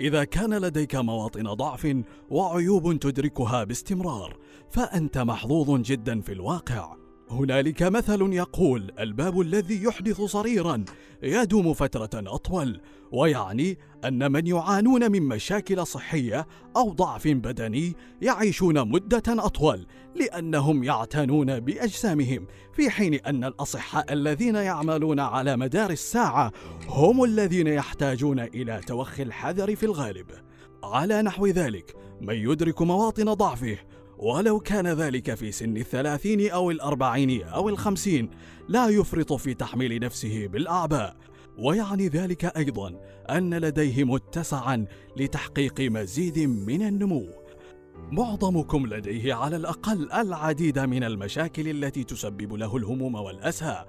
إذا كان لديك مواطن ضعف وعيوب تدركها باستمرار فأنت محظوظ جدا في الواقع. هنالك مثل يقول الباب الذي يحدث صريرا يدوم فترة أطول ويعني أن من يعانون من مشاكل صحية أو ضعف بدني يعيشون مدة أطول لأنهم يعتنون بأجسامهم في حين أن الأصحاء الذين يعملون على مدار الساعة هم الذين يحتاجون إلى توخي الحذر في الغالب. على نحو ذلك من يدرك مواطن ضعفه ولو كان ذلك في سن الثلاثين أو الأربعين أو الخمسين لا يفرط في تحميل نفسه بالأعباء. ويعني ذلك أيضا أن لديه متسعا لتحقيق مزيد من النمو. معظمكم لديه على الأقل العديد من المشاكل التي تسبب له الهموم والأسى.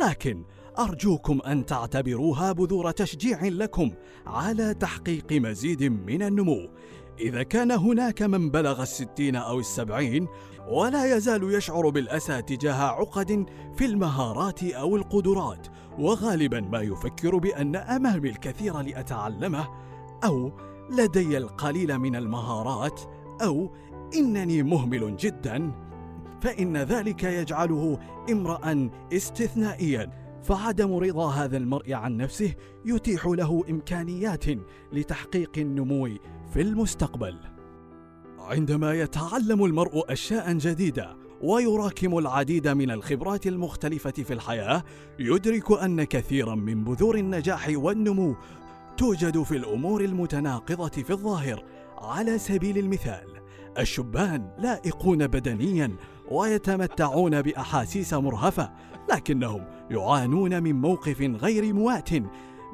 لكن أرجوكم أن تعتبروها بذور تشجيع لكم على تحقيق مزيد من النمو. إذا كان هناك من بلغ الستين أو السبعين ولا يزال يشعر بالأسى تجاه عقد في المهارات أو القدرات وغالبا ما يفكر بأن أمامي الكثير لأتعلمه أو لدي القليل من المهارات أو إنني مهمل جدا فإن ذلك يجعله امرأ استثنائيا. فعدم رضا هذا المرء عن نفسه يتيح له إمكانيات لتحقيق النمو في المستقبل. عندما يتعلم المرء اشياء جديدة ويراكم العديد من الخبرات المختلفة في الحياة يدرك أن كثيرا من بذور النجاح والنمو توجد في الأمور المتناقضة في الظاهر. على سبيل المثال الشبان لائقون بدنيا ويتمتعون بأحاسيس مرهفة لكنهم يعانون من موقف غير موات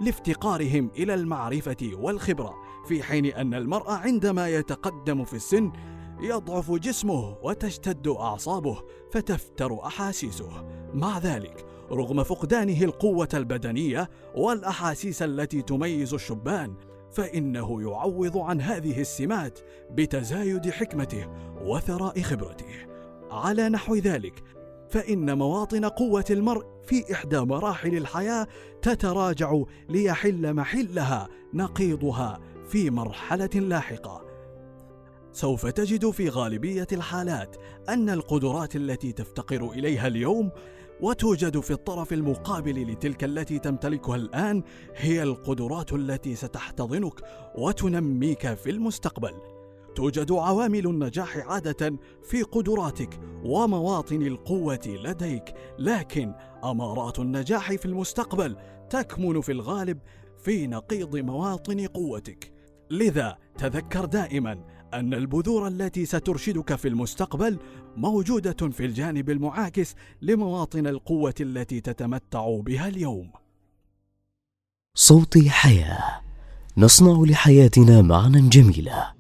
لافتقارهم إلى المعرفة والخبرة في حين أن المرء عندما يتقدم في السن يضعف جسمه وتشتد أعصابه فتفتر أحاسيسه. مع ذلك رغم فقدانه القوة البدنية والأحاسيس التي تميز الشبان فإنه يعوض عن هذه السمات بتزايد حكمته وثراء خبرته. على نحو ذلك فإن مواطن قوة المرء في إحدى مراحل الحياة تتراجع ليحل محلها نقيضها في مرحلة لاحقة. سوف تجد في غالبية الحالات أن القدرات التي تفتقر إليها اليوم وتوجد في الطرف المقابل لتلك التي تمتلكها الآن هي القدرات التي ستحتضنك وتنميك في المستقبل. توجد عوامل النجاح عادة في قدراتك ومواطن القوة لديك، لكن أمارات النجاح في المستقبل تكمن في الغالب في نقيض مواطن قوتك. لذا تذكر دائما أن البذور التي سترشدك في المستقبل موجودة في الجانب المعاكس لمواطن القوة التي تتمتع بها اليوم. صوتي حياة نصنع لحياتنا معنى جميله